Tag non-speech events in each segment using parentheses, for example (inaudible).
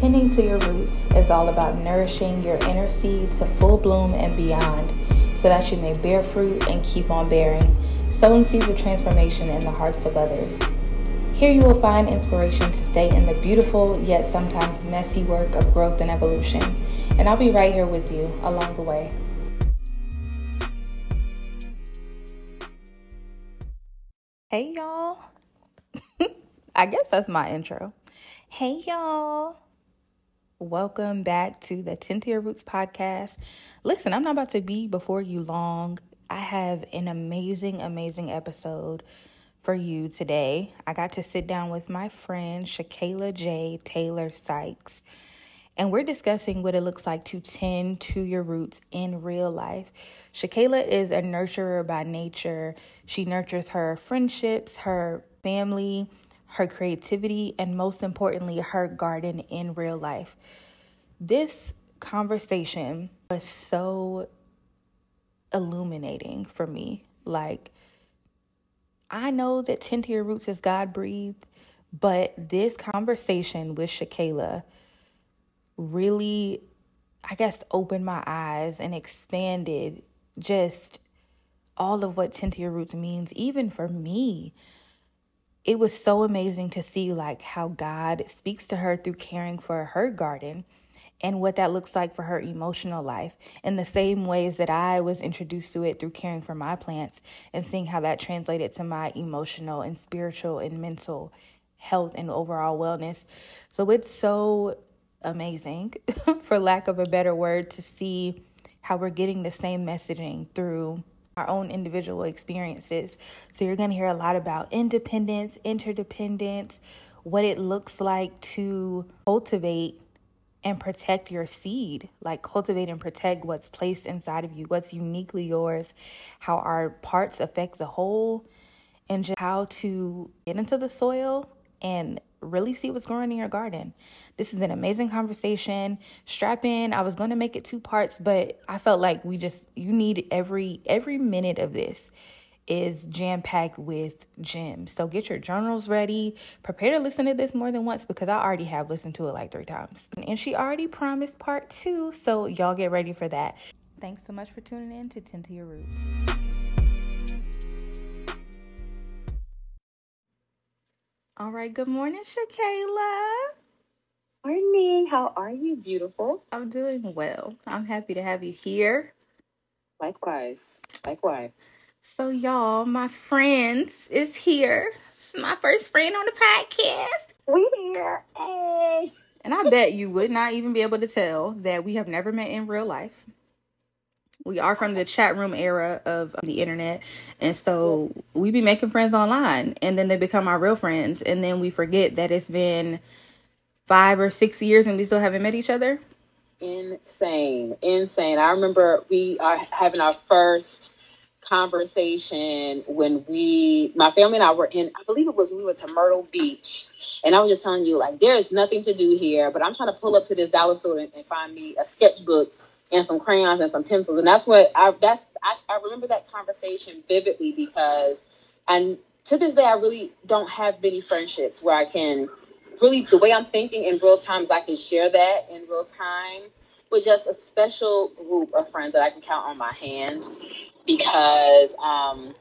Tending to your roots is all about nourishing your inner seed to full bloom and beyond so that you may bear fruit and keep on bearing, sowing seeds of transformation in the hearts of others. Here you will find inspiration to stay in the beautiful yet sometimes messy work of growth and evolution. And I'll be right here with you along the way. Hey y'all. (laughs) I guess that's my intro. Hey y'all. Welcome back to the Tend to Your Roots podcast. Listen, I'm not about to be before you long. I have an amazing, amazing episode for you today. I got to sit down with my friend Chakayla J. Taylor Sykes, and we're discussing what it looks like to tend to your roots in real life. Chakayla is a nurturer by nature. She nurtures her friendships, her family, her creativity, and most importantly, her garden in real life. This conversation was so illuminating for me. Like, I know that Tend to Your Roots is God breathed, but this conversation with Chakayla really, I guess, opened my eyes and expanded just all of what Tend to Your Roots means, even for me it was so amazing to see like how God speaks to her through caring for her garden and what that looks like for her emotional life in the same ways that I was introduced to it through caring for my plants and seeing how that translated to my emotional and spiritual and mental health and overall wellness. So it's so amazing, (laughs) for lack of a better word, to see how we're getting the same messaging through our own individual experiences. So you're going to hear a lot about independence, interdependence, what it looks like to cultivate and protect your seed, like cultivate and protect what's placed inside of you, what's uniquely yours, how our parts affect the whole, and just how to get into the soil and really see what's growing in your garden. This is an amazing conversation. Strap in. I was going to make it two parts, but I felt like we just you need every every minute of this is jam packed with gems. So get your journals ready. Prepare to listen to this more than once because I already have listened to it like three times. And she already promised part two, so y'all get ready for that. Thanks so much for tuning in to Tend to Your Roots. All right, good morning, Chakayla. Morning. How are you, beautiful? I'm doing well. I'm happy to have you here. Likewise. Likewise. So, y'all, my friends is here. It's my first friend on the podcast. We here. Hey. And I bet you would not even be able to tell that we have never met in real life. We are from the chat room era of the internet. And so we be making friends online and then they become our real friends. And then we forget that it's been five or six years and we still haven't met each other. Insane. Insane. I remember we are having our first conversation when we my family and I were in I believe it was we went to Myrtle Beach and I was just telling you like there is nothing to do here but I'm trying to pull up to this dollar store and, and find me a sketchbook and some crayons and some pencils. And that's what I that's I, I remember that conversation vividly because and to this day I really don't have many friendships where I can really the way I'm thinking in real time is I can share that in real time with just a special group of friends that I can count on my hand because um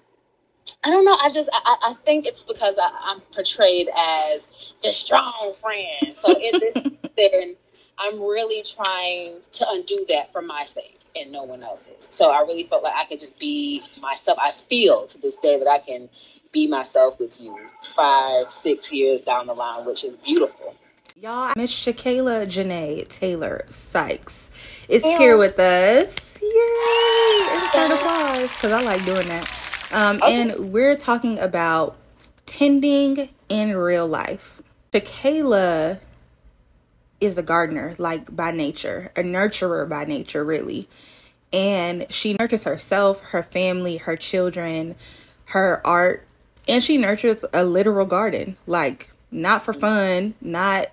I don't know. I just I, I think it's because I, I'm portrayed as the strong friend. So in this (laughs) then I'm really trying to undo that for my sake and no one else's. So I really felt like I could just be myself. I feel to this day that I can be myself with you five, six years down the line, which is beautiful. Y'all, Miss Chakayla Janae Taylor Sykes is yeah. here with us. Yay! Inside applause, because I like doing that. Um, okay. And we're talking about tending in real life. Chakayla is a gardener, like by nature, a nurturer by nature, really. And she nurtures herself, her family, her children, her art, and she nurtures a literal garden, like not for fun, not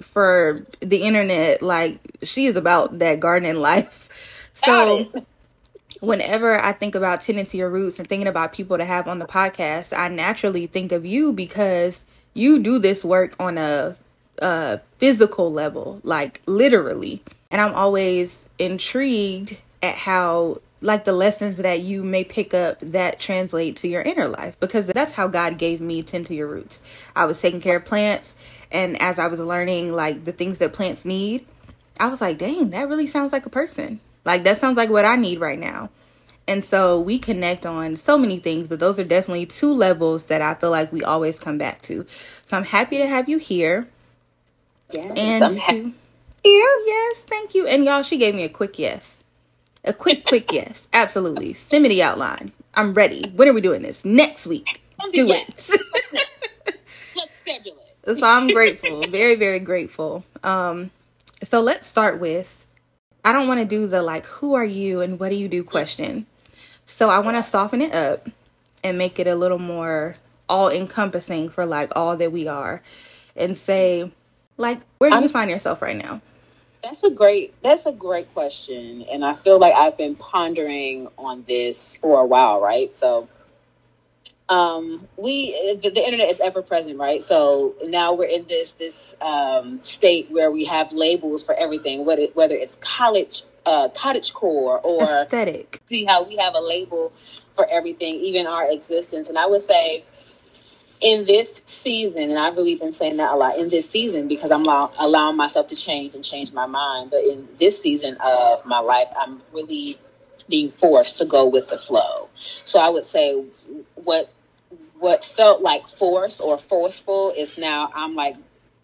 for the internet. Like she is about that gardening life. (laughs) So whenever I think about tending to your roots and thinking about people to have on the podcast, I naturally think of you because you do this work on a uh physical level, like literally. And I'm always intrigued at how like the lessons that you may pick up that translate to your inner life because that's how God gave me tend to your roots. I was taking care of plants and as I was learning like the things that plants need, I was like, "Dang, that really sounds like a person." Like that sounds like what I need right now. And so we connect on so many things, but those are definitely two levels that I feel like we always come back to. So I'm happy to have you here. Yes, And I'm to, happy here. yes, thank you. And y'all, she gave me a quick yes. A quick, quick yes. (laughs) Absolutely. Send me the outline. I'm ready. When are we doing this? Next week. Do it. (laughs) Let's schedule it. so I'm grateful. Very, very grateful. Um, so let's start with I don't want to do the like, who are you and what do you do question. So I want to soften it up and make it a little more all encompassing for like all that we are and say, like, where do you I'm find yourself right now? That's a great that's a great question. And I feel like I've been pondering on this for a while, right? So um we the, the internet is ever present right so now we're in this this um state where we have labels for everything whether whether it's college uh cottage core or Aesthetic. see how we have a label for everything even our existence and i would say in this season and i've really been saying that a lot in this season because i'm allow, allowing myself to change and change my mind but in this season of my life i'm really being forced to go with the flow so i would say what what felt like force or forceful is now I'm like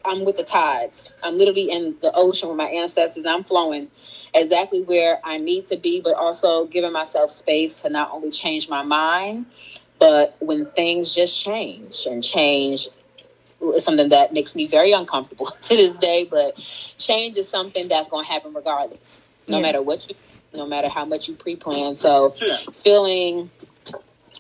I'm with the tides. I'm literally in the ocean with my ancestors. I'm flowing exactly where I need to be, but also giving myself space to not only change my mind, but when things just change and change is something that makes me very uncomfortable (laughs) to this day, but change is something that's going to happen regardless, no Yeah. matter what you, no matter how much you pre-plan. So feeling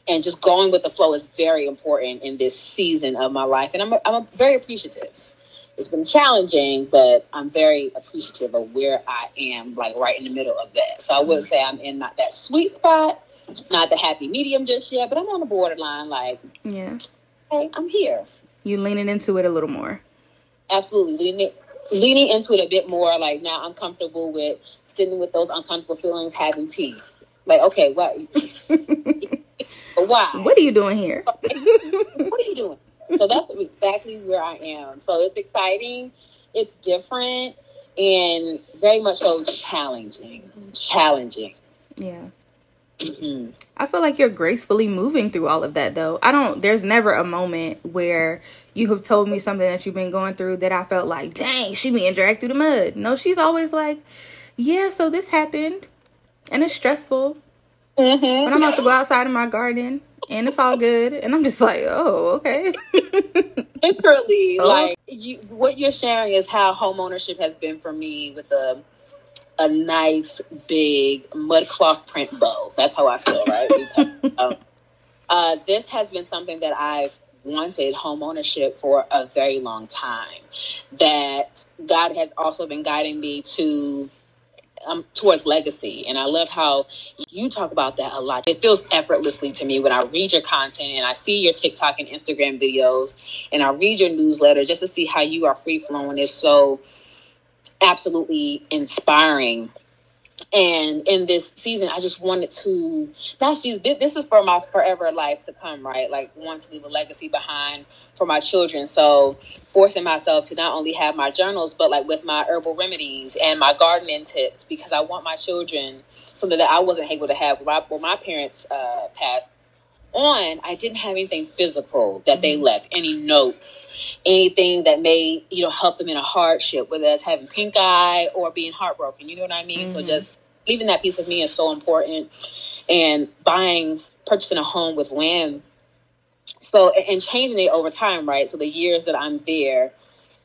and just going with the flow is very important in this season of my life. And I'm, I'm very appreciative. It's been challenging, but I'm very appreciative of where I am, like right in the middle of that. So I wouldn't mm-hmm. say I'm in not that sweet spot, not the happy medium just yet, but I'm on the borderline. Like, Yeah. hey, I'm here. You leaning into it a little more. Absolutely leaning leaning into it a bit more. Like now, I'm comfortable with sitting with those uncomfortable feelings, having tea. Like, okay, what? (laughs) why? What are you doing here? (laughs) what are you doing? So that's exactly where I am. So it's exciting, it's different, and very much so challenging. Challenging. Yeah. Mhm. I feel like you're gracefully moving through all of that though. I don't there's never a moment where you have told me something that you've been going through that I felt like, dang, she being dragged through the mud. No, she's always like, Yeah, so this happened and it's stressful. But I'm about to go outside in my garden and it's all good. And I'm just like, oh, okay. (laughs) Literally, Oh. like you, what you're sharing is how home ownership has been for me with a a nice big mud cloth print bow. That's how I feel, right? (laughs) Because, um, uh, this has been something that I've wanted home ownership for a very long time. That God has also been guiding me to um, towards legacy. And I love how you talk about that a lot. It feels effortlessly to me when I read your content and I see your TikTok and Instagram videos and I read your newsletter just to see how you are free flowing is so absolutely inspiring. And in this season, I just wanted to, not season, this is for my forever life to come, right? Like, want to leave a legacy behind for my children. So, forcing myself to not only have my journals, but like with my herbal remedies and my gardening tips, because I want my children something that I wasn't able to have when my, when my parents uh, passed on, I didn't have anything physical that they mm-hmm. left, any notes, anything that may, you know, help them in a hardship, whether that's having pink eye or being heartbroken. You know what I mean? So mm-hmm. just leaving that piece of me is so important. And buying, purchasing a home with land. So, and changing it over time, right? So the years that I'm there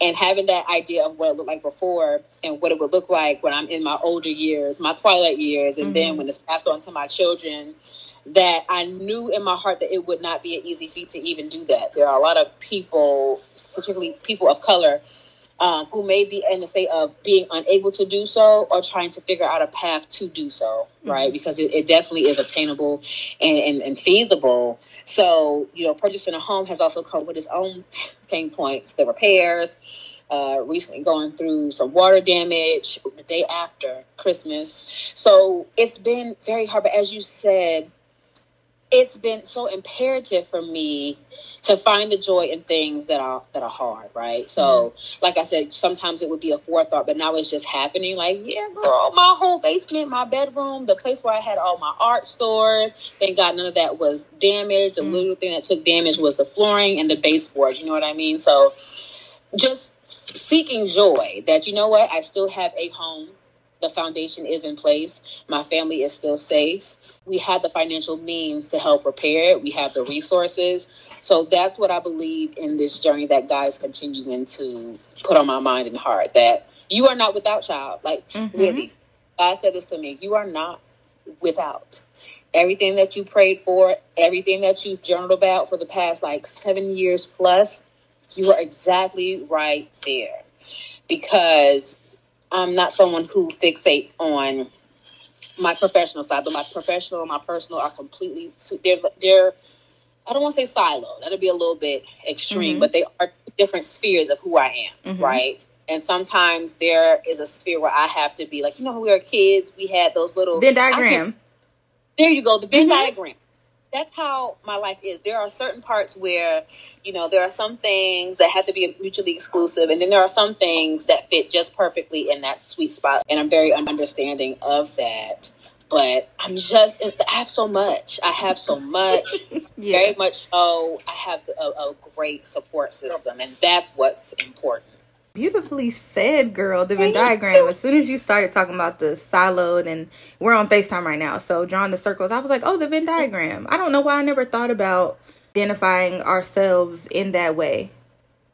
and having that idea of what it looked like before and what it would look like when I'm in my older years, my twilight years, and then mm-hmm. when it's passed on to my children, that I knew in my heart that it would not be an easy feat to even do that. There are a lot of people, particularly people of color, um, who may be in the state of being unable to do so or trying to figure out a path to do so, right? Because it, it definitely is obtainable and, and, and feasible. So, you know, purchasing a home has also come with its own pain points, the repairs, uh, recently going through some water damage the day after Christmas. So it's been very hard. But as you said, it's been so imperative for me to find the joy in things that are that are hard, right? So, mm-hmm. like I said, sometimes it would be a forethought, but now it's just happening. Like, yeah, girl, my whole basement, my bedroom, the place where I had all my art stored. Thank God none of that was damaged. The mm-hmm. little thing that took damage was the flooring and the baseboards. You know what I mean? So, just seeking joy that you know what I still have a home the foundation is in place. My family is still safe. We have the financial means to help repair it. We have the resources. So that's what I believe in this journey that God is continuing to put on my mind and heart that you are not without child. Like, mm-hmm. really, God said this to me you are not without. Everything that you prayed for, everything that you've journaled about for the past like seven years plus, you are exactly right there. Because I'm not someone who fixates on my professional side, but my professional and my personal are completely they're they're I don't want to say silo. That'll be a little bit extreme, mm-hmm. but they are different spheres of who I am, mm-hmm. right? And sometimes there is a sphere where I have to be like, you know, when we were kids, we had those little Venn diagram. There you go, the Venn mm-hmm. diagram that's how my life is. There are certain parts where, you know, there are some things that have to be mutually exclusive, and then there are some things that fit just perfectly in that sweet spot. And I'm very understanding of that. But I'm just, I have so much. I have so much, (laughs) yeah. very much so. I have a, a great support system, and that's what's important. Beautifully said, girl. The Venn diagram. As soon as you started talking about the siloed, and we're on FaceTime right now, so drawing the circles, I was like, oh, the Venn diagram. I don't know why I never thought about identifying ourselves in that way.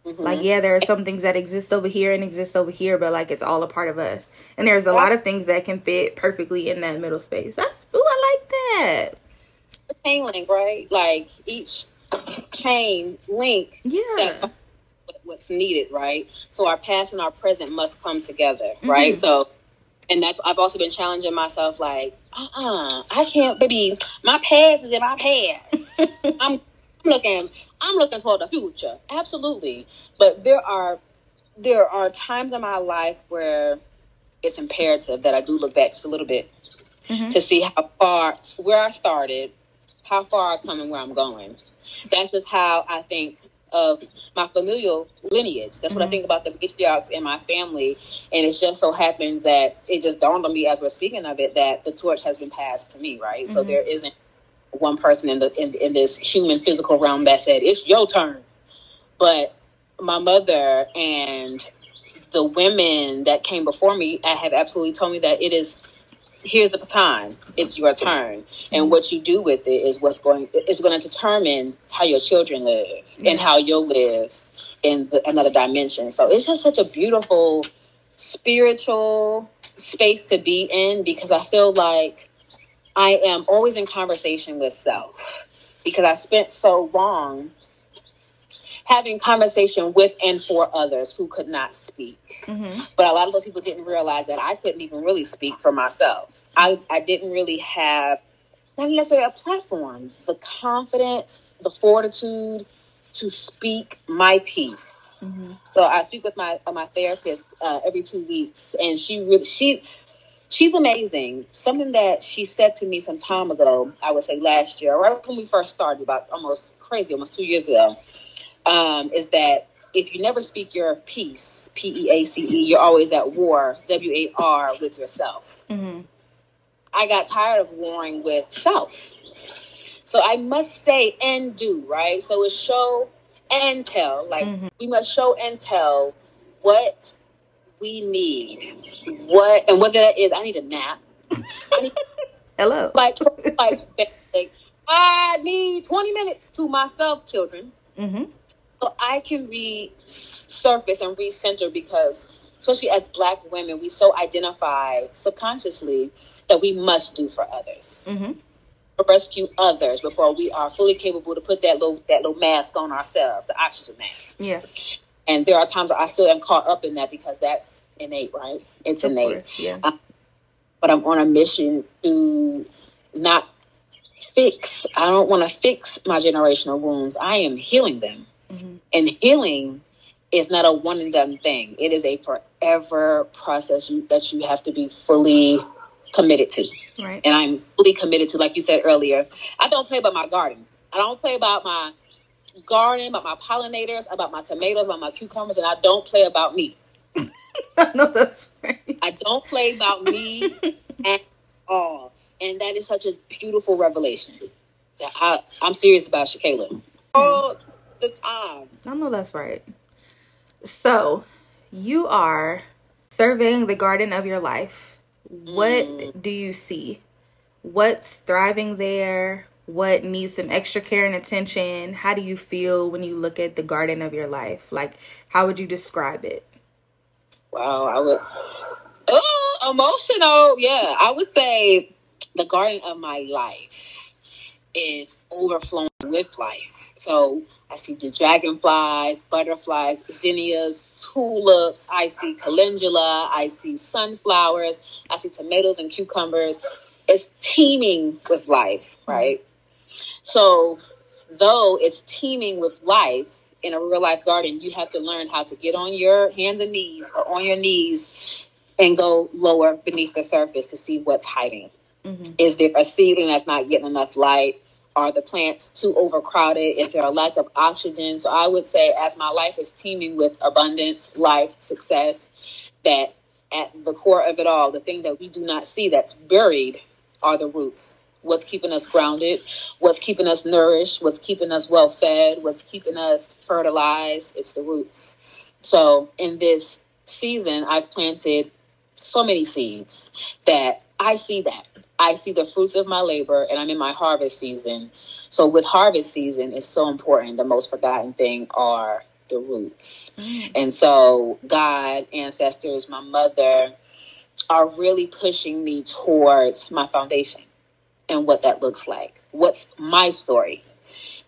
Mm-hmm. Like, yeah, there are some things that exist over here and exist over here, but like it's all a part of us. And there's a lot of things that can fit perfectly in that middle space. That's, ooh, I like that. The chain link, right? Like each chain link. Yeah. That what's needed, right? So our past and our present must come together, mm-hmm. right? So, and that's I've also been challenging myself, like, uh, uh I can't, baby. My past is in my past. (laughs) I'm looking, I'm looking toward the future, absolutely. But there are there are times in my life where it's imperative that I do look back just a little bit mm-hmm. to see how far where I started, how far I come, and where I'm going. That's just how I think of my familial lineage. That's what mm-hmm. I think about the matriarchs in my family. And it just so happens that it just dawned on me as we're speaking of it that the torch has been passed to me, right? Mm-hmm. So there isn't one person in the in, in this human physical realm that said it's your turn. But my mother and the women that came before me I have absolutely told me that it is here's the baton it's your turn. And what you do with it is what's going is going to determine how your children live and how you'll live in the, another dimension. So it's just such a beautiful spiritual space to be in because i feel like i am always in conversation with self because i spent so long having conversation with and for others who could not speak. Mm-hmm. But a lot of those people didn't realize that I couldn't even really speak for myself. I, I didn't really have not necessarily a platform, the confidence, the fortitude to speak my piece. Mm-hmm. So I speak with my uh, my therapist uh, every two weeks, and she really she she's amazing. Something that she said to me some time ago, I would say last year, right when we first started, about almost crazy, almost two years ago um, is that if you never speak your peace, P E A C E, you're always at war, W A R, with yourself. Mm-hmm. I got tired of warring with self. So I must say and do, right? So it's show and tell. Like mm-hmm. we must show and tell what we need. What and what that is, I need a nap. Need, (laughs) Hello. Like, like, like, I need 20 minutes to myself, children. Mm-hmm so I can resurface and recenter because, especially as Black women, we so identify subconsciously that we must do for others. Mm-hmm. Rescue others before we are fully capable to put that little that little mask on ourselves, the oxygen mask. Yeah. And there are times where I still am caught up in that because that's innate, right? It's of innate. Course, yeah. Um, but I'm on a mission to not fix. I don't want to fix my generational wounds. I am healing them. Mm-hmm. And healing is not a one and done thing. It is a forever process that you have to be fully committed to. Right. And I'm fully committed to, like you said earlier. I don't play about my garden. I don't play about my garden, about my pollinators, about my tomatoes, about my cucumbers, and I don't play about me. (laughs) I that's right. I don't play about me (laughs) at all. And that is such a beautiful revelation. That I, I'm serious about Chakayla. All the time. I know that's right. So, you are surveying the garden of your life. What Mm. do you see? What's thriving there? What needs some extra care and attention? How do you feel when you look at the garden of your life? Like, how would you describe it? Wow, I would. Oh, (sighs) emotional. Yeah, I would say the garden of my life is overflowing with life. So I see the dragonflies, butterflies, zinnias, tulips. I see calendula. I see sunflowers. I see tomatoes and cucumbers. It's teeming with life, right? So, though it's teeming with life in a real life garden, you have to learn how to get on your hands and knees or on your knees and go lower beneath the surface to see what's hiding. Mm-hmm. Is there a seedling that's not getting enough light? Are the plants too overcrowded? Is there a lack of oxygen? So I would say, as my life is teeming with abundance, life, success, that at the core of it all, the thing that we do not see that's buried are the roots. What's keeping us grounded? What's keeping us nourished? What's keeping us well fed? What's keeping us fertilized? It's the roots. So in this season, I've planted so many seeds that I see that. I see the fruits of my labor and I'm in my harvest season. So with harvest season, it's so important. The most forgotten thing are the roots. Mm. And so God, ancestors, my mother are really pushing me towards my foundation and what that looks like. What's my story?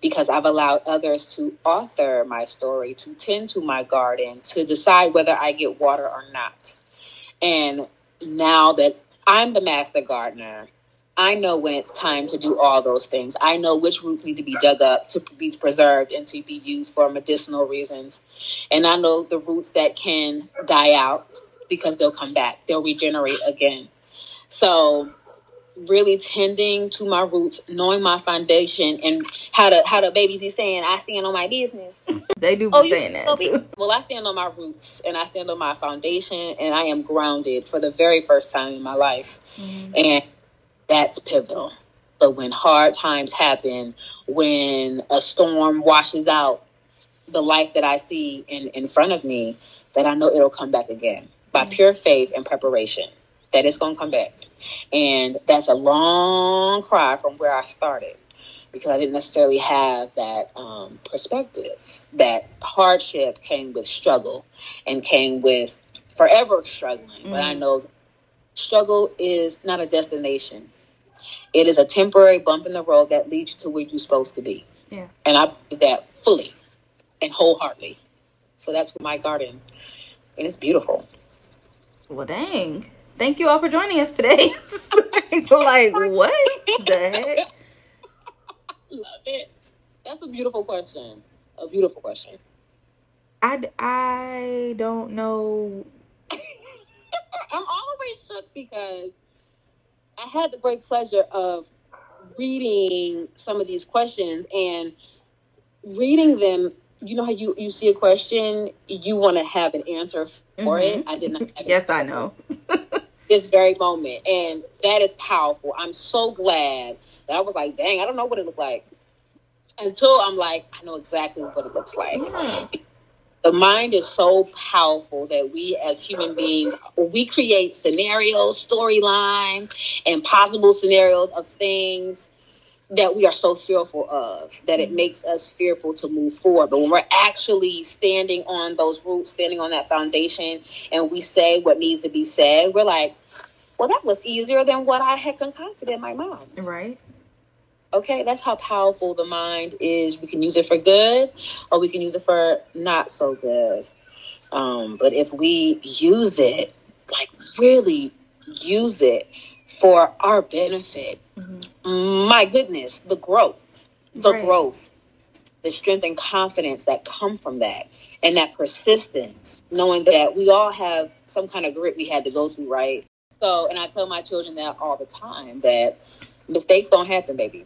Because I've allowed others to author my story, to tend to my garden, to decide whether I get water or not. And now that I'm the master gardener, I know when it's time to do all those things. I know which roots need to be dug up to be preserved and to be used for medicinal reasons. And I know the roots that can die out because they'll come back, they'll regenerate again. So, really tending to my roots, knowing my foundation, and how to how the baby be saying, "I stand on my business." (laughs) They do be Oh, saying that be-. (laughs) Well, I stand on my roots and I stand on my foundation, and I am grounded for the very first time in my life, mm-hmm. and that's pivotal. But when hard times happen, when a storm washes out the life that I see in, in front of me, that I know it'll come back again by mm-hmm. pure faith and preparation. That it's going to come back. And that's a long cry from where I started because I didn't necessarily have that um, perspective. That hardship came with struggle and came with forever struggling. But I know struggle is not a destination, it is a temporary bump in the road that leads you to where you're supposed to be. Yeah. And I believe that fully and wholeheartedly. So that's my garden. And it's beautiful. Well, dang. Thank you all for joining us today. (laughs) like, (laughs) what the heck? Love it. That's a beautiful question. A beautiful question. I, I don't know. (laughs) I'm always shook because I had the great pleasure of reading some of these questions and reading them. You know how you, you see a question, you want to have an answer for it. Mm-hmm. I did not. Have an Yes, I know. This very moment. And that is powerful. I'm so glad that I was like, dang, I don't know what it looked like. Until I'm like, I know exactly what it looks like. The mind is so powerful that we as human beings, we create scenarios, storylines, and possible scenarios of things that we are so fearful of that it makes us fearful to move forward. But when we're actually standing on those roots, standing on that foundation, and we say what needs to be said, we're like, well, that was easier than what I had concocted in my mind. Right? Okay, that's how powerful the mind is. We can use it for good or we can use it for not so good. Um, but if we use it, like really use it for our benefit, my goodness, the growth, the Right. growth the strength and confidence that come from that and that persistence, knowing that we all have some kind of grit we had to go through, right? So, and I tell my children that all the time that mistakes don't happen, baby.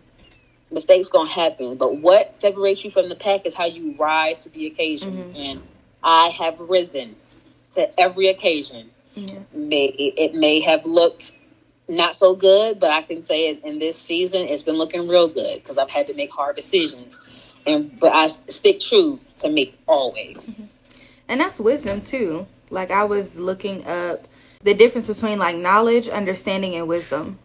Mistakes gonna happen, but what separates you from the pack is how you rise to the occasion. Mm-hmm. And I have risen to every occasion. Yeah. May it may have looked not so good, but I can say in this season it's been looking real good because I've had to make hard decisions, and but I stick true to me always. Mm-hmm. And that's wisdom too. Like I was looking up the difference between like knowledge, understanding, and wisdom.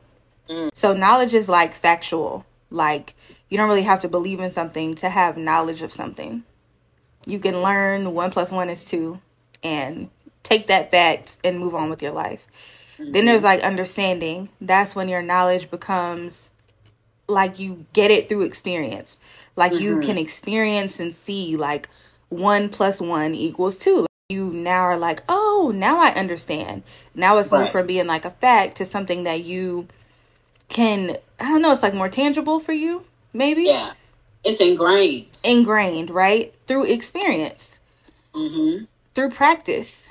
Mm. So knowledge is like factual. Like you don't really have to believe in something to have knowledge of something. You can learn one plus one is two, and take that fact and move on with your life. Mm-hmm. Then there's like understanding. That's when your knowledge becomes like you get it through experience. Like mm-hmm. you can experience and see like one plus one equals two. You now are like, oh, now I understand. Now it's right. moved from being like a fact to something that you can, I don't know, it's like more tangible for you, maybe? Yeah. It's ingrained. Ingrained, right? Through experience. Mm-hmm. Through practice.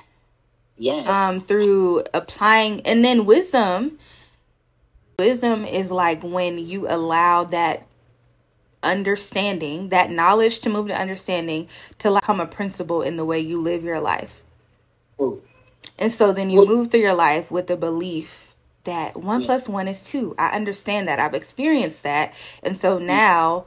Yes. Um, through applying, and then wisdom. Wisdom is like when you allow that understanding, that knowledge to move to understanding, to become a principle in the way you live your life. Ooh. And so then you Ooh. move through your life with the belief that one yeah. plus one is two. I understand that. I've experienced that. And so now,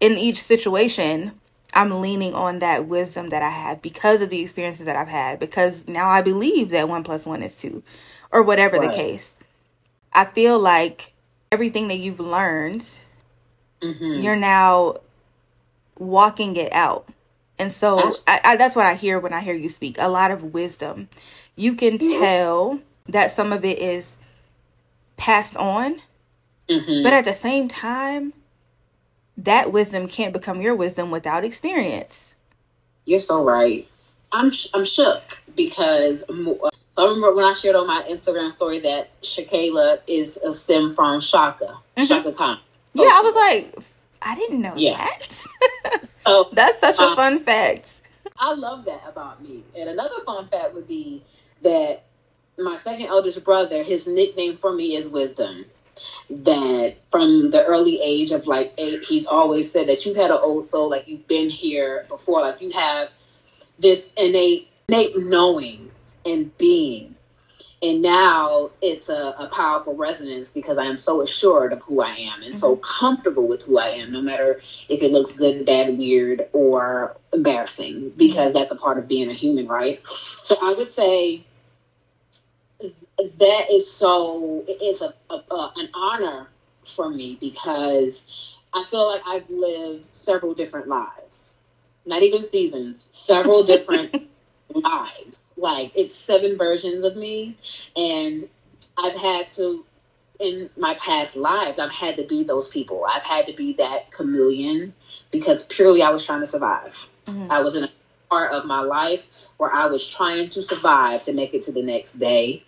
in each situation, I'm leaning on that wisdom that I have because of the experiences that I've had, because now I believe that one plus one is two, or whatever right. the case. I feel like everything that you've learned, mm-hmm. you're now walking it out. And so I, I, that's what I hear when I hear you speak a lot of wisdom. You can tell that some of it is passed on, mm-hmm. but at the same time, that wisdom can't become your wisdom without experience. You're so right. I'm I'm shook because so I remember when I shared on my Instagram story that Chakayla is a stem from Chaka mm-hmm. Chaka Khan. Yeah, I was like, I didn't know yeah. that. so, (laughs) That's such a um, fun fact. I love that about me. And another fun fact would be that my second eldest brother, his nickname for me is Wisdom that from the early age of like eight, he's always said that you had an old soul, like you've been here before, like you have this innate, innate knowing and being. And now it's a, a powerful resonance because I am so assured of who I am and mm-hmm. so comfortable with who I am, no matter if it looks good, bad, weird, or embarrassing, because that's a part of being a human, right? So I would say that is so it's a, a, a, an honor for me because I feel like I've lived several different lives, not even seasons, several (laughs) different lives. Like it's seven versions of me, and I've had to in my past lives, I've had to be those people. I've had to be that chameleon because purely I was trying to survive. Mm-hmm. I was in a part of my life where I was trying to survive to make it to the next day,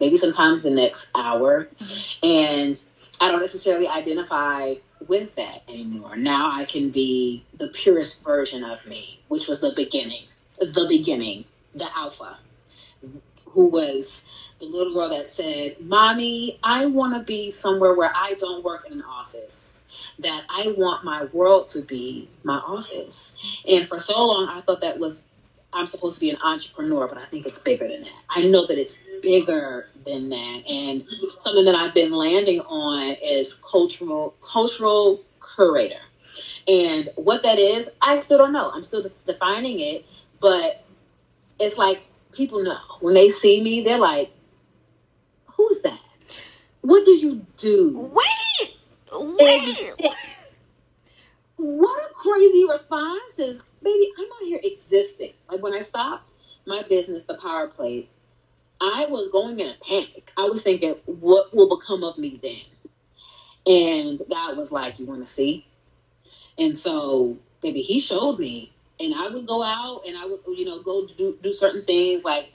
maybe sometimes the next hour. Mm-hmm. And I don't necessarily identify with that anymore. Now I can be the purest version of me, which was the beginning, the beginning, the alpha, who was the little girl that said, Mommy, I want to be somewhere where I don't work in an office. That I want my world to be my office. And for so long, I thought that was, I'm supposed to be an entrepreneur, but I think it's bigger than that. I know that it's bigger than that. And something that I've been landing on is cultural cultural curator. And what that is, I still don't know. I'm still defining it, but it's like people know when they see me, they're like, "Who's that? What do you do?" Wait, wait. what a crazy response is, baby. I'm out here existing. Like when I stopped my business, the Power Plate, I was going in a panic. I was thinking, what will become of me then? And God was like, You want to see? And so, baby, He showed me. And I would go out and I would, you know, go do, do certain things like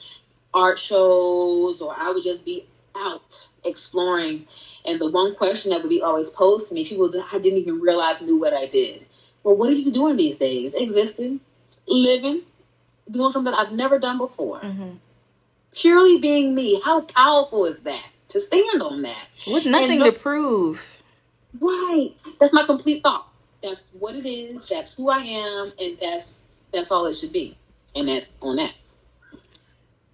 art shows, or I would just be out exploring. And the one question that would be always posed to me, people that I didn't even realize knew what I did. well, what are you doing these days? Existing, living, doing something that I've never done before. Mm-hmm. Purely being me. How powerful is that? To stand on that. With nothing to prove. Right. That's my complete thought. That's what it is. That's who I am, and that's that's all it should be. And that's on that.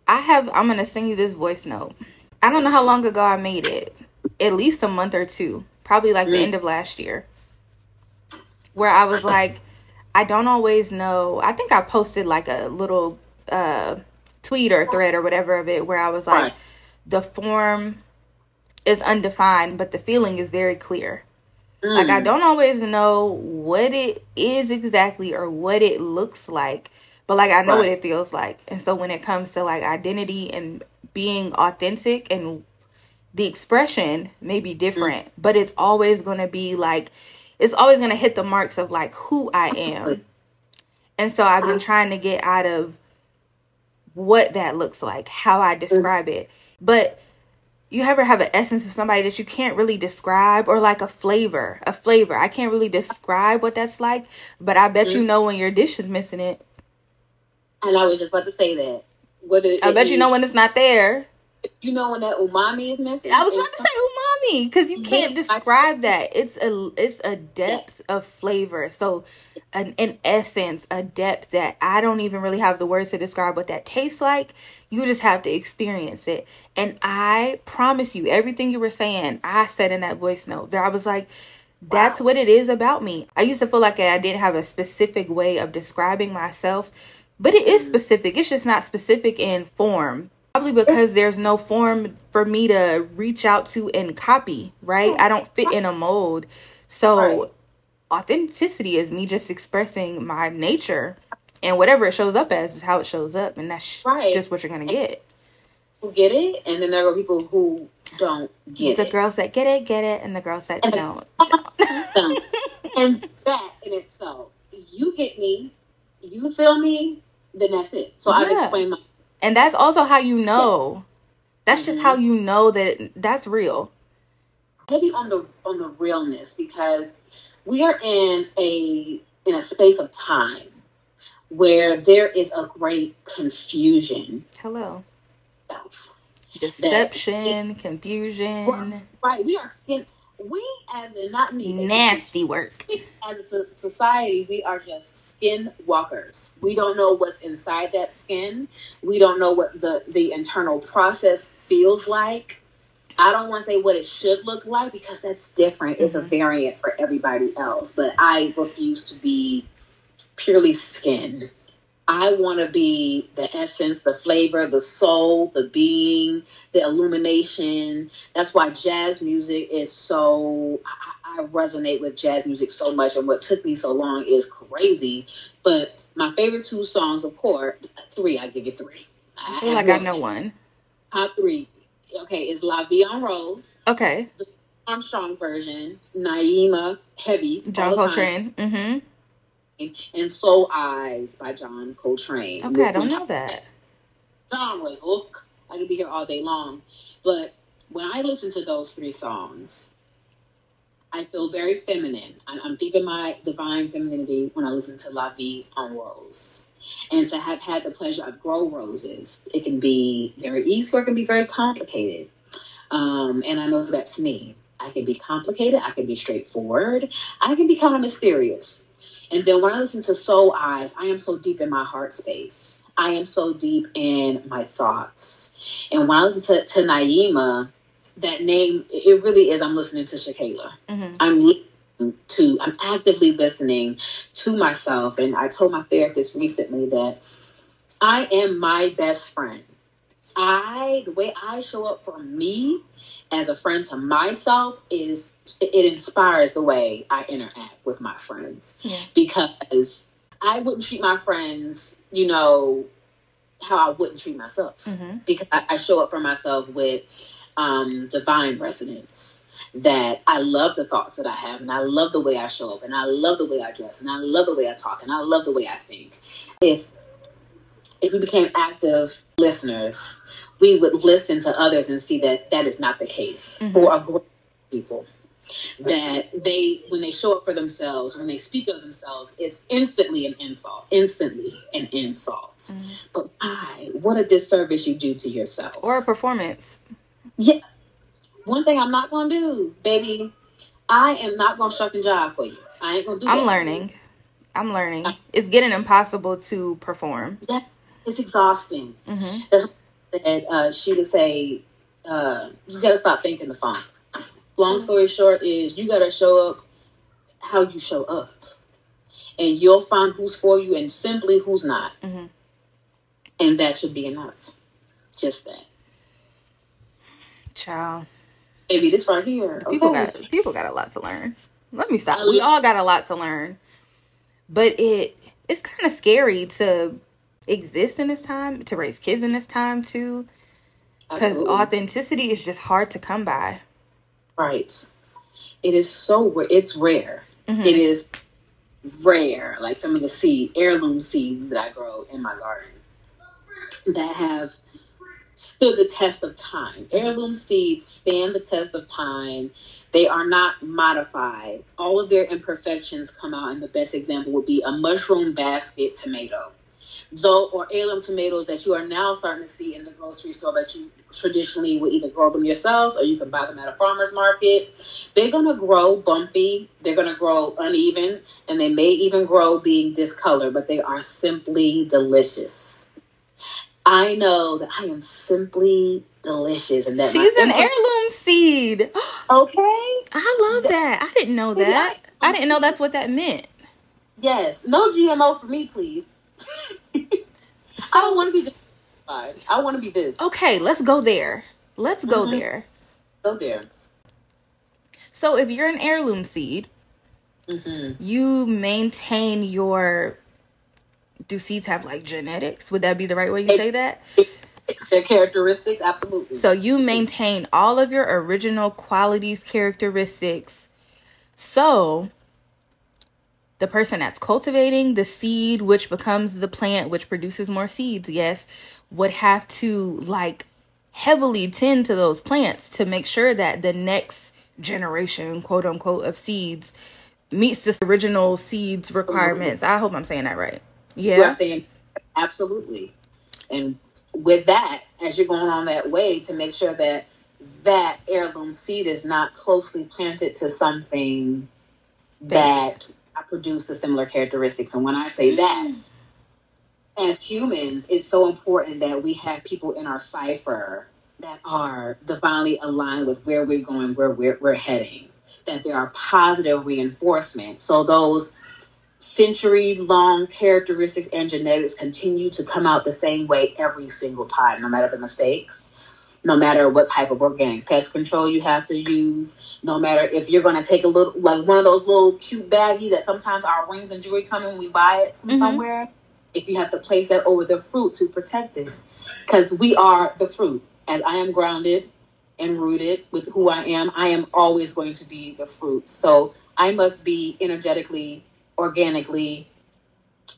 I have. I'm gonna send you this voice note. I don't know how long ago I made it. At least a month or two. Probably like mm. the end of last year. Where I was like, I don't always know. I think I posted like a little uh, tweet or thread or whatever of it where I was like, right. the form is undefined, but the feeling is very clear. Mm. Like I don't always know what it is exactly or what it looks like, but like I know right. what it feels like. And so when it comes to like identity and being authentic and the expression may be different, mm. but it's always going to be like it's always going to hit the marks of like who I am. And so I've been trying to get out of what that looks like, how I describe it. But you ever have an essence of somebody that you can't really describe or like a flavor, a flavor. I can't really describe what that's like, but I bet mm-hmm. you know when your dish is missing it. And I was just about to say that. Whether I bet you know when it's not there. You know when that umami is missing. I was about to say umami because you can't yeah, describe that. It's a it's a depth yeah. of flavor. So, an an essence, a depth that I don't even really have the words to describe what that tastes like. You just have to experience it. And I promise you, everything you were saying, I said in that voice note that I was like. That's wow. what it is about me. I used to feel like I didn't have a specific way of describing myself, but it is mm. specific. It's just not specific in form Probably because there's no form for me to reach out to and copy, right? I don't fit in a mold. So right. authenticity is me just expressing my nature and whatever it shows up as is how it shows up and that's right. just what you're going to get. Who get it and then there are people who don't get the it. The girls that get it get it and the girls that and don't. (laughs) don't. and that in itself, you get me, you feel me, then that's it. So yeah. I've explained my and that's also how you know. That's mm-hmm. just how you know that that's real. Maybe on the on the realness because we are in a in a space of time where there is a great confusion. Hello. Deception, that, confusion. Right. We are skin we as in not me nasty work. (laughs) as a society we are just skin walkers. We don't know what's inside that skin. We don't know what the the internal process feels like. I don't want to say what it should look like because that's different. Mm-hmm. it's a mm-hmm. variant for everybody else but i refuse to be purely skin I want to be the essence, the flavor, the soul, the being, the illumination. That's why jazz music is so, I, I, resonate with jazz music so much. And what took me so long is crazy. But my favorite two songs, of course, three, I give you three. I feel like I know one. Top three. Okay, it's La Vie en Rose. Okay. The Armstrong version, Naima, heavy. John Coltrane. Mm-hmm and Soul Eyes by John Coltrane. Okay, I don't know that. Genres. Look, I could be here all day long. But when I listen to those three songs, I feel very feminine. I'm deep in my divine femininity when I listen to La Vie en Rose. And to have had the pleasure of grow roses, it can be very easy or it can be very complicated. Um, and I know that's me. I can be complicated. I can be straightforward. I can be kind of mysterious. And then when I listen to Soul Eyes, I am so deep in my heart space. I am so deep in my thoughts. And when I listen to, to Naima, that name, it really is, I'm listening to Chakayla. Mm-hmm. I'm listening to, I'm actively listening to myself. And I told my therapist recently that I am my best friend. I, the way I show up for me as a friend to myself is it inspires the way I interact with my friends yeah. because I wouldn't treat my friends, you know, how I wouldn't treat myself mm-hmm. because I, I, show up for myself with um, divine resonance. That I love the thoughts that I have, and I love the way I show up, and I love the way I dress, and I love the way I talk, and I love the way I think. If if we became active listeners, we would listen to others and see that that is not the case mm-hmm. for a group of people. that they when they show up for themselves when they speak of themselves it's instantly an insult instantly an insult mm-hmm. but why what a disservice you do to yourself or a performance yeah one thing i'm not gonna do baby i am not gonna shuck and jive for you i ain't gonna do that. i'm that. learning i'm learning it's getting impossible to perform yeah it's exhausting. Mm-hmm. that uh, she would say uh, you gotta stop thinking the funk. Long story short is you got to show up how you show up. And you'll find who's for you and simply who's not. Mm-hmm. and that should be enough. Just that. Child. Maybe this right here. Okay. people got people got a lot to learn. Let me stop. We all got a lot to learn. But it it's kind of scary to exist in this time to raise kids in this time too because authenticity is just hard to come by Right. It is so it's rare. Mm-hmm. It is rare. Like some of the seed heirloom seeds that I grow in my garden that have stood the test of time. Heirloom seeds stand the test of time. They are not modified. All of their imperfections come out, and the best example would be a mushroom basket tomato though or heirloom tomatoes that you are now starting to see in the grocery store that you traditionally would either grow them yourselves or you can buy them at a farmer's market. They're going to grow bumpy, they're going to grow uneven, and they may even grow being discolored, but they are simply delicious. I know that I am simply delicious and that she's an heirloom seed. (gasps) okay, I love that. I didn't know that. I didn't know that's what that meant. Yes, no GMO for me, please. (laughs) I don't want to be I want to be this. Okay, let's go there. Let's go mm-hmm. there. Go there. So if you're an heirloom seed, mm-hmm. you maintain your. Do seeds have like genetics? Would that be the right way to say that? It's their characteristics, absolutely. So you maintain all of your original qualities, characteristics. So the person that's cultivating the seed which becomes the plant which produces more seeds yes would have to like heavily tend to those plants to make sure that the next generation quote unquote of seeds meets the original seeds requirements. I hope i'm saying that right. Yeah. you're saying absolutely. And with that as you're going on that way to make sure that that heirloom seed is not closely planted to something that produce the similar characteristics. And when I say mm. that, as humans, it's so important that we have people in our cipher that are divinely aligned with where we're going, where we're, we're heading, that there are positive reinforcement. So those century long characteristics and genetics continue to come out the same way every single time, no matter the mistakes no matter what type of organic pest control you have to use, no matter if you're going to take a little, like one of those little cute baggies that sometimes our rings and jewelry come in when we buy it from mm-hmm. somewhere, if you have to place that over the fruit to protect it. Because we are the fruit. As I am grounded and rooted with who I am, I am always going to be the fruit. So I must be energetically, organically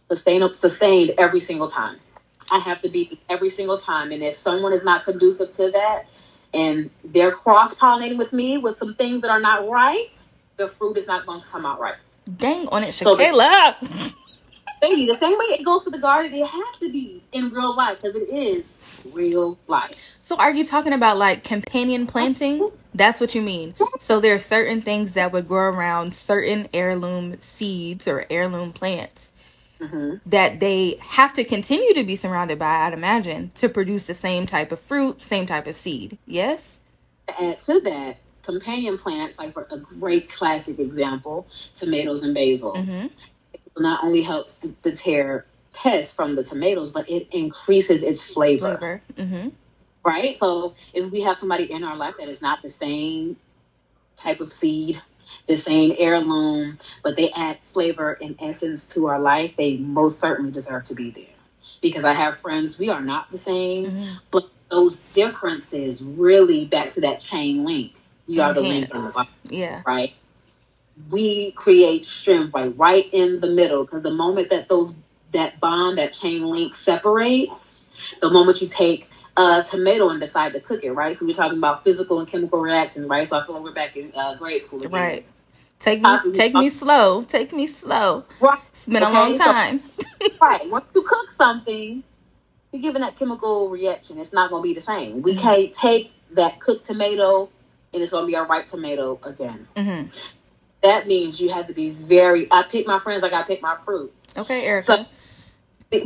sustained, sustained every single time. I have to be every single time. And if someone is not conducive to that and they're cross pollinating with me with some things that are not right, the fruit is not going to come out right. Dang on it, Chakayla. So (laughs) baby, the same way it goes for the garden, it has to be in real life because it is real life. So, are you talking about like companion planting? That's what you mean. So, there are certain things that would grow around certain heirloom seeds or heirloom plants mm-hmm. that they have to continue to be surrounded by, I'd imagine, to produce the same type of fruit, same type of seed. Yes? To Add to that, companion plants, like a great classic example, tomatoes and basil. Mm-hmm. not only helps to deter pests from the tomatoes, but it increases its flavor. flavor. Mm-hmm. Right? So if we have somebody in our life that is not the same type of seed the same heirloom, but they add flavor and essence to our life, they most certainly deserve to be there. Because I have friends, we are not the same, mm-hmm. but those differences really back to that chain link. You are the link in the bottom. Yeah. Right? We create strength right right in the middle because the moment that those that bond, that chain link separates, the moment you take a tomato and decide to cook it, right? So we're talking about physical and chemical reactions, right? So I feel like we're back in uh, grade school again. Right. Take me, take me slow. Take me slow. Right. It's been a long time. So, (laughs) right. Once you cook something, you're giving that chemical reaction. It's not going to be the same. We mm-hmm. can't take that cooked tomato and it's going to be a ripe tomato again. Mm-hmm. That means you have to be very. I pick my friends like I pick my fruit. Okay, Erica. So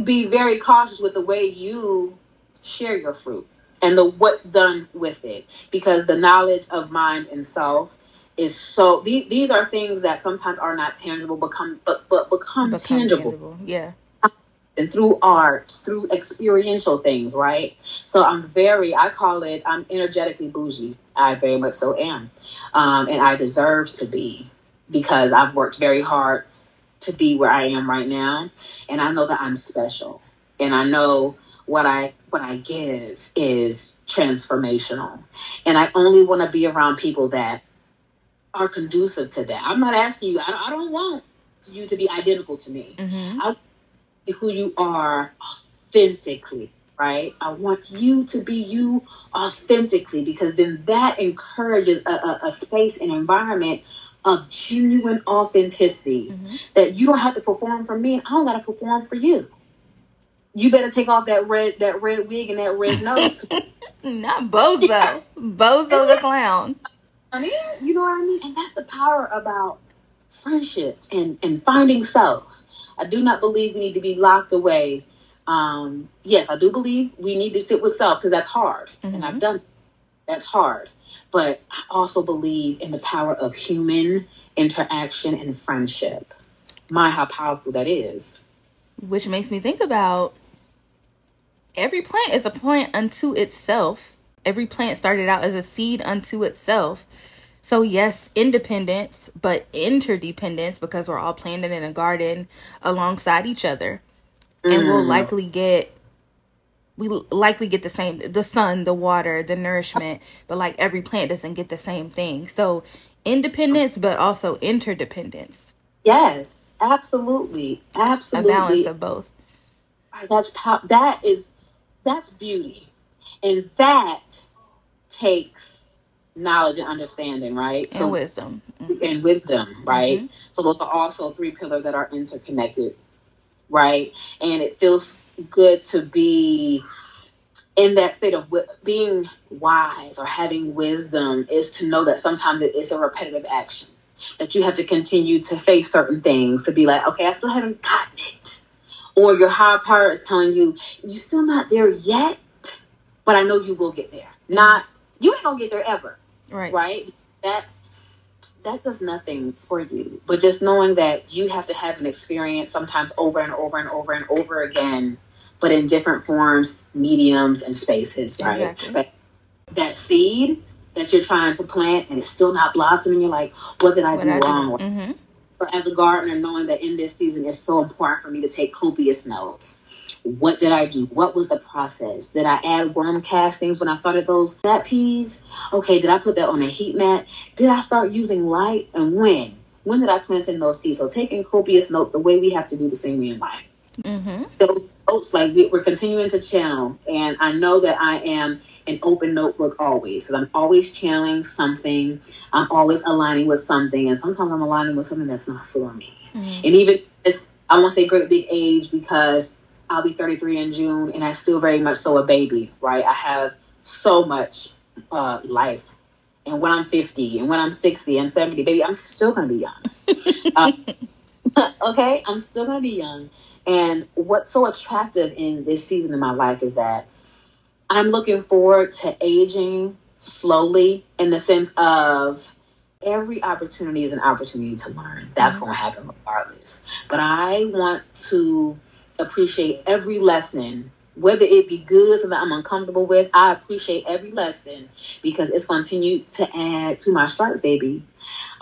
be very cautious with the way you share your fruit and the what's done with it because the knowledge of mind and self is so these, these are things that sometimes are not tangible become but but become, become tangible. tangible yeah. And through art through experiential things right? So i'm very i call it i'm energetically bougie. I very much so am. Um, and i deserve to be because i've worked very hard to be where i am right now. And i know that i'm special. And i know what I what I give is transformational. And I only want to be around people that are conducive to that. I'm not asking you, I don't, I don't want you to be identical to me. Mm-hmm. I who you are authentically, right? I want you to be you authentically because then that encourages a, a, a space and environment of genuine authenticity mm-hmm. that you don't have to perform for me and I don't got to perform for you you better take off that red that red wig and that red nose. (laughs) Not Bozo. Bozo the clown. I mean, You know what I mean? And that's the power about friendships and, and finding self. I do not believe we need to be locked away. Um, yes, I do believe we need to sit with self because that's hard. Mm-hmm. And I've mm-hmm. done that's hard. But I also believe in the power of human interaction and friendship. My, how powerful that is. Which makes me think about every plant is a plant unto itself. Every plant started out as a seed unto itself. So, yes, independence, but interdependence because we're all planted in a garden alongside each other. Mm. And we'll mm. likely get we likely get the same the sun, the water, the nourishment, but like every plant doesn't get the same thing. So, independence but also interdependence. Yes, absolutely. Absolutely. A balance of both. That's pow- that is that's beauty. And that takes knowledge and understanding, right? And so, wisdom. Mm-hmm. And wisdom, right? Mm-hmm. So those are also three pillars that are interconnected, right? And it feels good to be in that state of being wise or having wisdom is to know that sometimes it is a repetitive action that you have to continue to face certain things to be like okay i still haven't gotten it or your higher power is telling you you're still not there yet, but I know you will get there. Not you ain't gonna get there ever, right? Right. That's that does nothing for you. But just knowing that you have to have an experience sometimes over and over and over and over again, but in different forms, mediums, and spaces, right? Exactly. But that seed that you're trying to plant and it's still not blossoming, you're like, what did I what do I wrong? Mm-hmm as a gardener, knowing that in this season it's so important for me to take copious notes. What did I do? What was the process? Did I add worm castings when I started those fat peas? Okay, did I put that on a heat mat? Did I start using light and when? When did I plant in those seeds? So taking copious notes, the way we have to do the same in life. Mm-hmm. So notes, like we, are continuing to channel, and I know that I am an open notebook always. So I'm always channeling something. I'm always aligning with something, and sometimes I'm aligning with something that's not for me. Mm-hmm. And even it's I won't say great big age because I'll be 33 in June, and I still very much so a baby. Right? I have so much uh, life. And when I'm 50 and when I'm 60 and 70, baby, I'm still going to be young. (laughs) uh, (laughs) okay, I'm still going to be young. And what's so attractive in this season of my life is that I'm looking forward to aging slowly in the sense of every opportunity is an opportunity to learn. That's mm-hmm. going to happen regardless. But I want to appreciate every lesson, whether it be good or that I'm uncomfortable with. I appreciate every lesson because it's going to continue to add to my stripes, baby.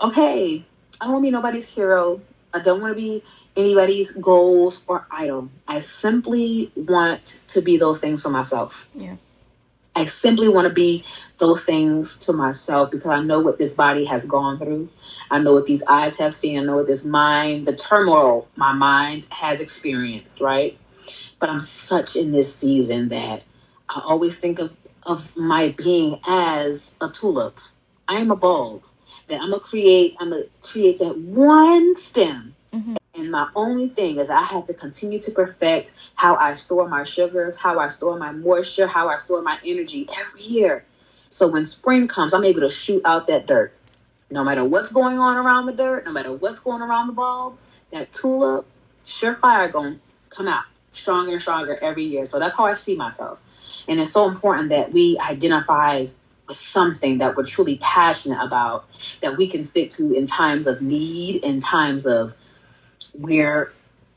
Okay, I don't want to be nobody's hero. I don't want to be anybody's goals or idol. I simply want to be those things for myself. Yeah. I simply want to be those things to myself because I know what this body has gone through. I know what these eyes have seen. I know what this mind, the turmoil my mind has experienced, right? But I'm such in this season that I always think of, of my being as a tulip. I am a bulb that I'm gonna create. I'm gonna create that one stem. Mm-hmm. And my only thing is I have to continue to perfect how I store my sugars, how I store my moisture, how I store my energy every year. So when spring comes, I'm able to shoot out that dirt. No matter what's going on around the dirt, no matter what's going around the bulb, that tulip, surefire gonna come out stronger and stronger every year. So that's how I see myself. And it's so important that we identify something that we're truly passionate about, that we can stick to in times of need, in times of where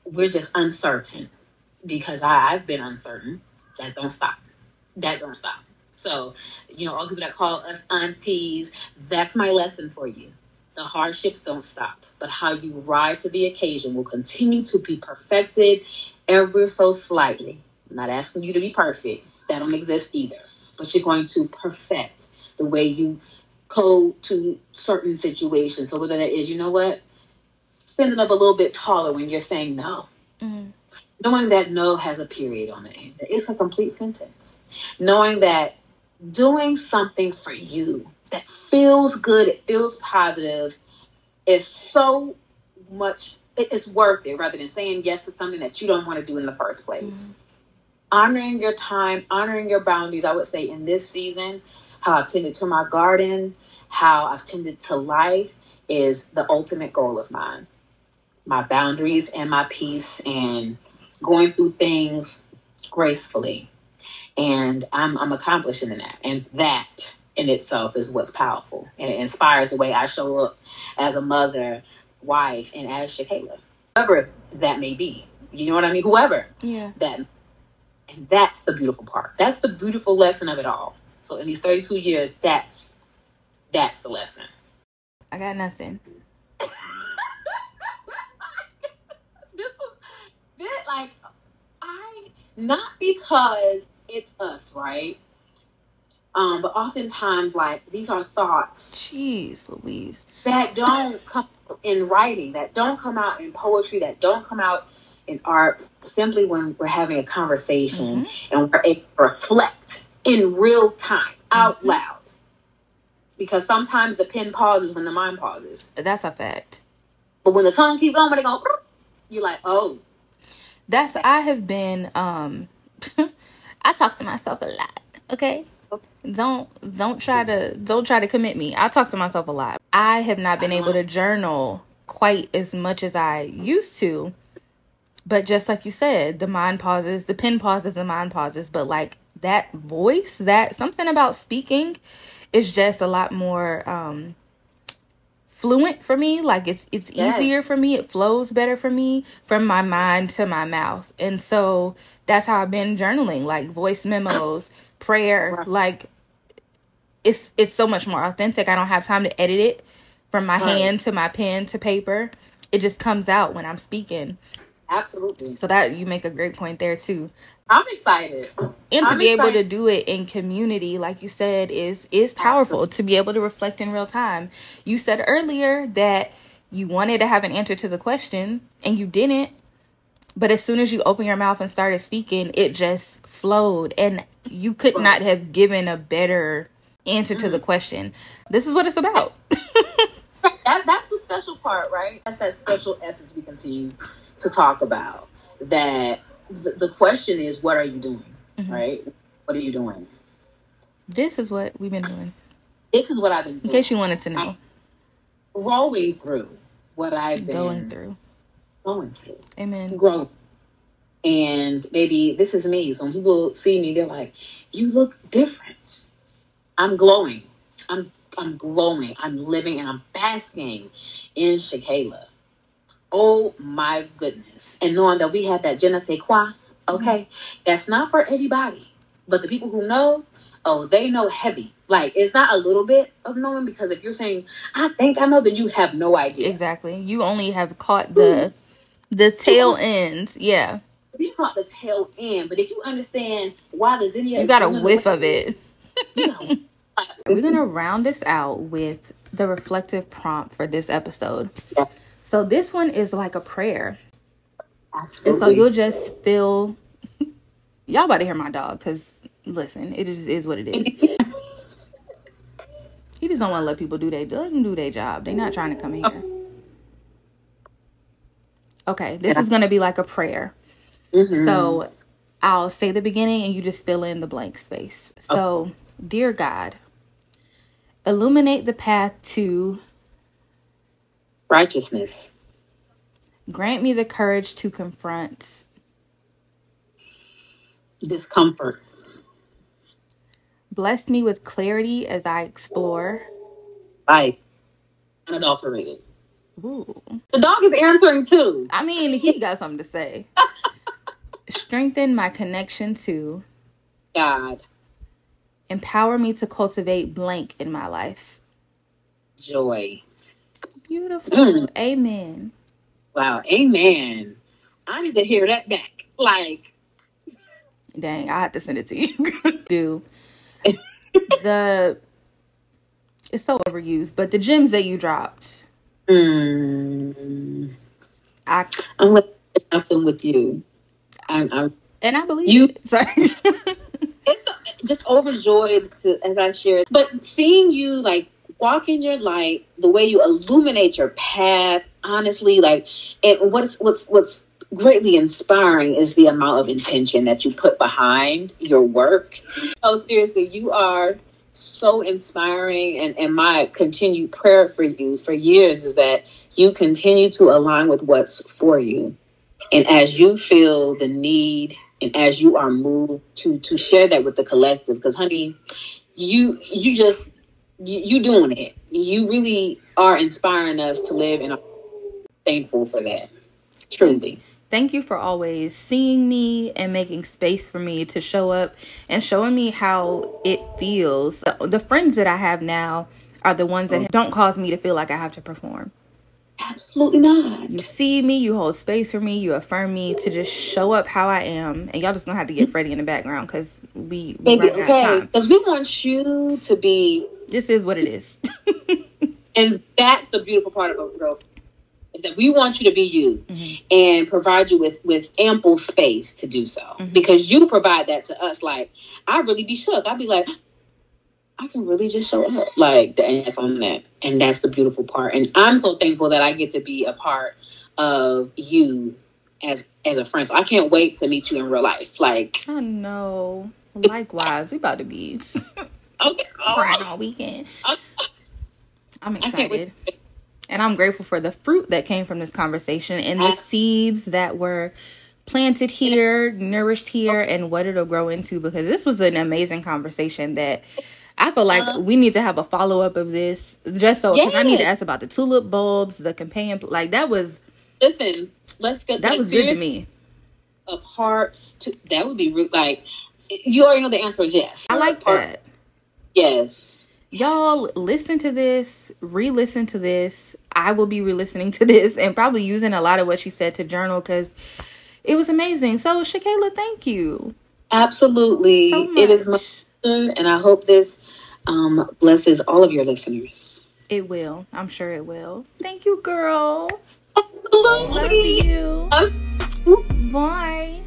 we're just uncertain. Because I, I've been uncertain. That don't stop. That don't stop. So, you know, all people that call us aunties, that's my lesson for you. The hardships don't stop, but how you rise to the occasion will continue to be perfected ever so slightly. I'm not asking you to be perfect. That don't exist either. But you're going to perfect the way you code to certain situations. So whether that is, you know what? Standing up a little bit taller when you're saying no. Mm-hmm. Knowing that no has a period on the end. It's a complete sentence. Knowing that doing something for you that feels good, it feels positive, is so much it's worth it rather than saying yes to something that you don't want to do in the first place. Mm-hmm. Honoring your time, honoring your boundaries, I would say in this season, how I've tended to my garden, how I've tended to life is the ultimate goal of mine. My boundaries and my peace and going through things gracefully. And I'm, I'm accomplishing that. And that in itself is what's powerful. And it inspires the way I show up as a mother, wife and as Chakayla, whoever that may be. You know what I mean? Whoever. Yeah. That, and that's the beautiful part. That's the beautiful lesson of it all. So in these 32 years, that's that's the lesson. I got nothing. (laughs) this was this like I not because it's us, right? Um, but oftentimes, like these are thoughts. Jeez, Louise. That don't come in writing, that don't come out in poetry, that don't come out in art. Simply when we're having a conversation mm-hmm. and we're able to reflect in real time, out mm-hmm. loud. Because sometimes the pen pauses when the mind pauses. That's a fact. But when the tongue keeps going, when it go, you're like, oh. That's I have been. um (laughs) I talk to myself a lot. Okay don't don't try to don't try to commit me. I talk to myself a lot. I have not been able to journal quite as much as I used to. But just like you said, the mind pauses, the pen pauses, the mind pauses. But like that voice, that something about speaking is just a lot more um fluent for me like it's it's easier for me it flows better for me from my mind to my mouth and so that's how i've been journaling like voice memos prayer like it's it's so much more authentic. I don't have time to edit it from my right. hand to my pen to paper. It just comes out when I'm speaking. Absolutely. So that you make a great point there too. I'm excited. And to I'm be excited. able to do it in community, like you said, is is powerful. Absolutely. To be able to reflect in real time. You said earlier that you wanted to have an answer to the question and you didn't. But as soon as you opened your mouth and started speaking, it just flowed. And you could not have given a better answer to the mm. question. This is what it's about. that, that's the special part, right? That's that special essence we continue to talk about. That the, the question is, what are you doing? Mm-hmm. Right? What are you doing? This is what we've been doing. This is what I've been doing. In case you wanted to know. I'm growing through what I've been going through. Going through. Amen. Growing. And maybe this is me. So when people see me, they're like, you look different I'm glowing. I'm I'm glowing. I'm living and I'm basking in Chakayla. Oh my goodness. And knowing that we have that je ne sais quoi, okay? Mm-hmm. That's not for everybody. But the people who know, oh, they know heavy. Like it's not a little bit of knowing because if you're saying, I think I know, then you have no idea. Exactly. You only have caught the the tail end. Yeah. You caught the tail end, but if you understand why the zinnia (laughs) You got a (laughs) whiff of it. We're going to round this out with the reflective prompt for this episode. So this one is like a prayer. Absolutely. And so you'll just feel (laughs) y'all about to hear my dog because listen, it is, is what it is. (laughs) he just don't want to let people do their let them do their job. They're not trying to come here. Okay, this is gonna be like a prayer. Mhm. So I'll say the beginning and you just fill in the blank space. So, dear God, illuminate the path to Righteousness. grant me the courage to confront, Discomfort. bless me with clarity as I explore. Life. Unadulterated. Ooh. The dog is answering too. I mean, he got something to say. (laughs) Strengthen my connection to, God. empower me to cultivate blank in my life. Joy. Beautiful. Mm. Amen. Wow. Amen. I need to hear that back. Like, Dang, I have to send it to you. (laughs) Do (laughs) the it's so overused, but the gems that you dropped, mm, I I'm drop them with you. I'm, I'm and I believe You- it. (laughs) Sorry. it's just overjoyed to as I shared. But seeing you like walk in your light, the way you illuminate your path, honestly, like and what's what's what's greatly inspiring is the amount of intention that you put behind your work. Oh, seriously, you are so inspiring and, and my continued prayer for you for years is that you continue to align with what's for you. And as you feel the need and as you are moved to to share that with the collective, because honey, you you just you, you doing it. You really are inspiring us to live and I'm thankful for that. Truly. Thank you for always seeing me and making space for me to show up and showing me how it feels. The friends that I have now are the ones that oh. don't cause me to feel like I have to perform. Absolutely not. You see me, you hold space for me, you affirm me to just show up how I am. And y'all just gonna have to get Freddie in the background because we, we Baby, run out of okay. Because we want you to be This is what it is. (laughs) and that's the beautiful part about growth is that we want you to be you Mm-hmm. and provide you with with ample space to do so. Mm-hmm. because you provide that to us like i really be shook. I'd be like i can really just show up. Like and that's on that. And that's the beautiful part. And i'm so thankful that i get to be a part of you as as a friend. So i can't wait to meet you in real life. Like I know. Likewise, we about to be (laughs) okay crying (laughs) all weekend. I'm excited. And I'm grateful for the fruit that came from this conversation and the Yes. seeds that were planted here, nourished here, and what it'll grow into because this was an amazing conversation that I feel like Uh-huh. we need to have a follow up of this just so 'cause I need to ask about the tulip bulbs, the companion like that was listen let's get that like, was good to me. a part to that would be like you already know the answer is yes I like that. Yes Y'all listen to this, re listen to this. I will be re listening to this and probably using a lot of what she said to journal because it was amazing. So, Chakayla, thank you absolutely so it is my pleasure, and i hope this um, blesses all of your listeners It will. I'm sure it will. Thank you, girl. Love absolutely you. Um, Bye.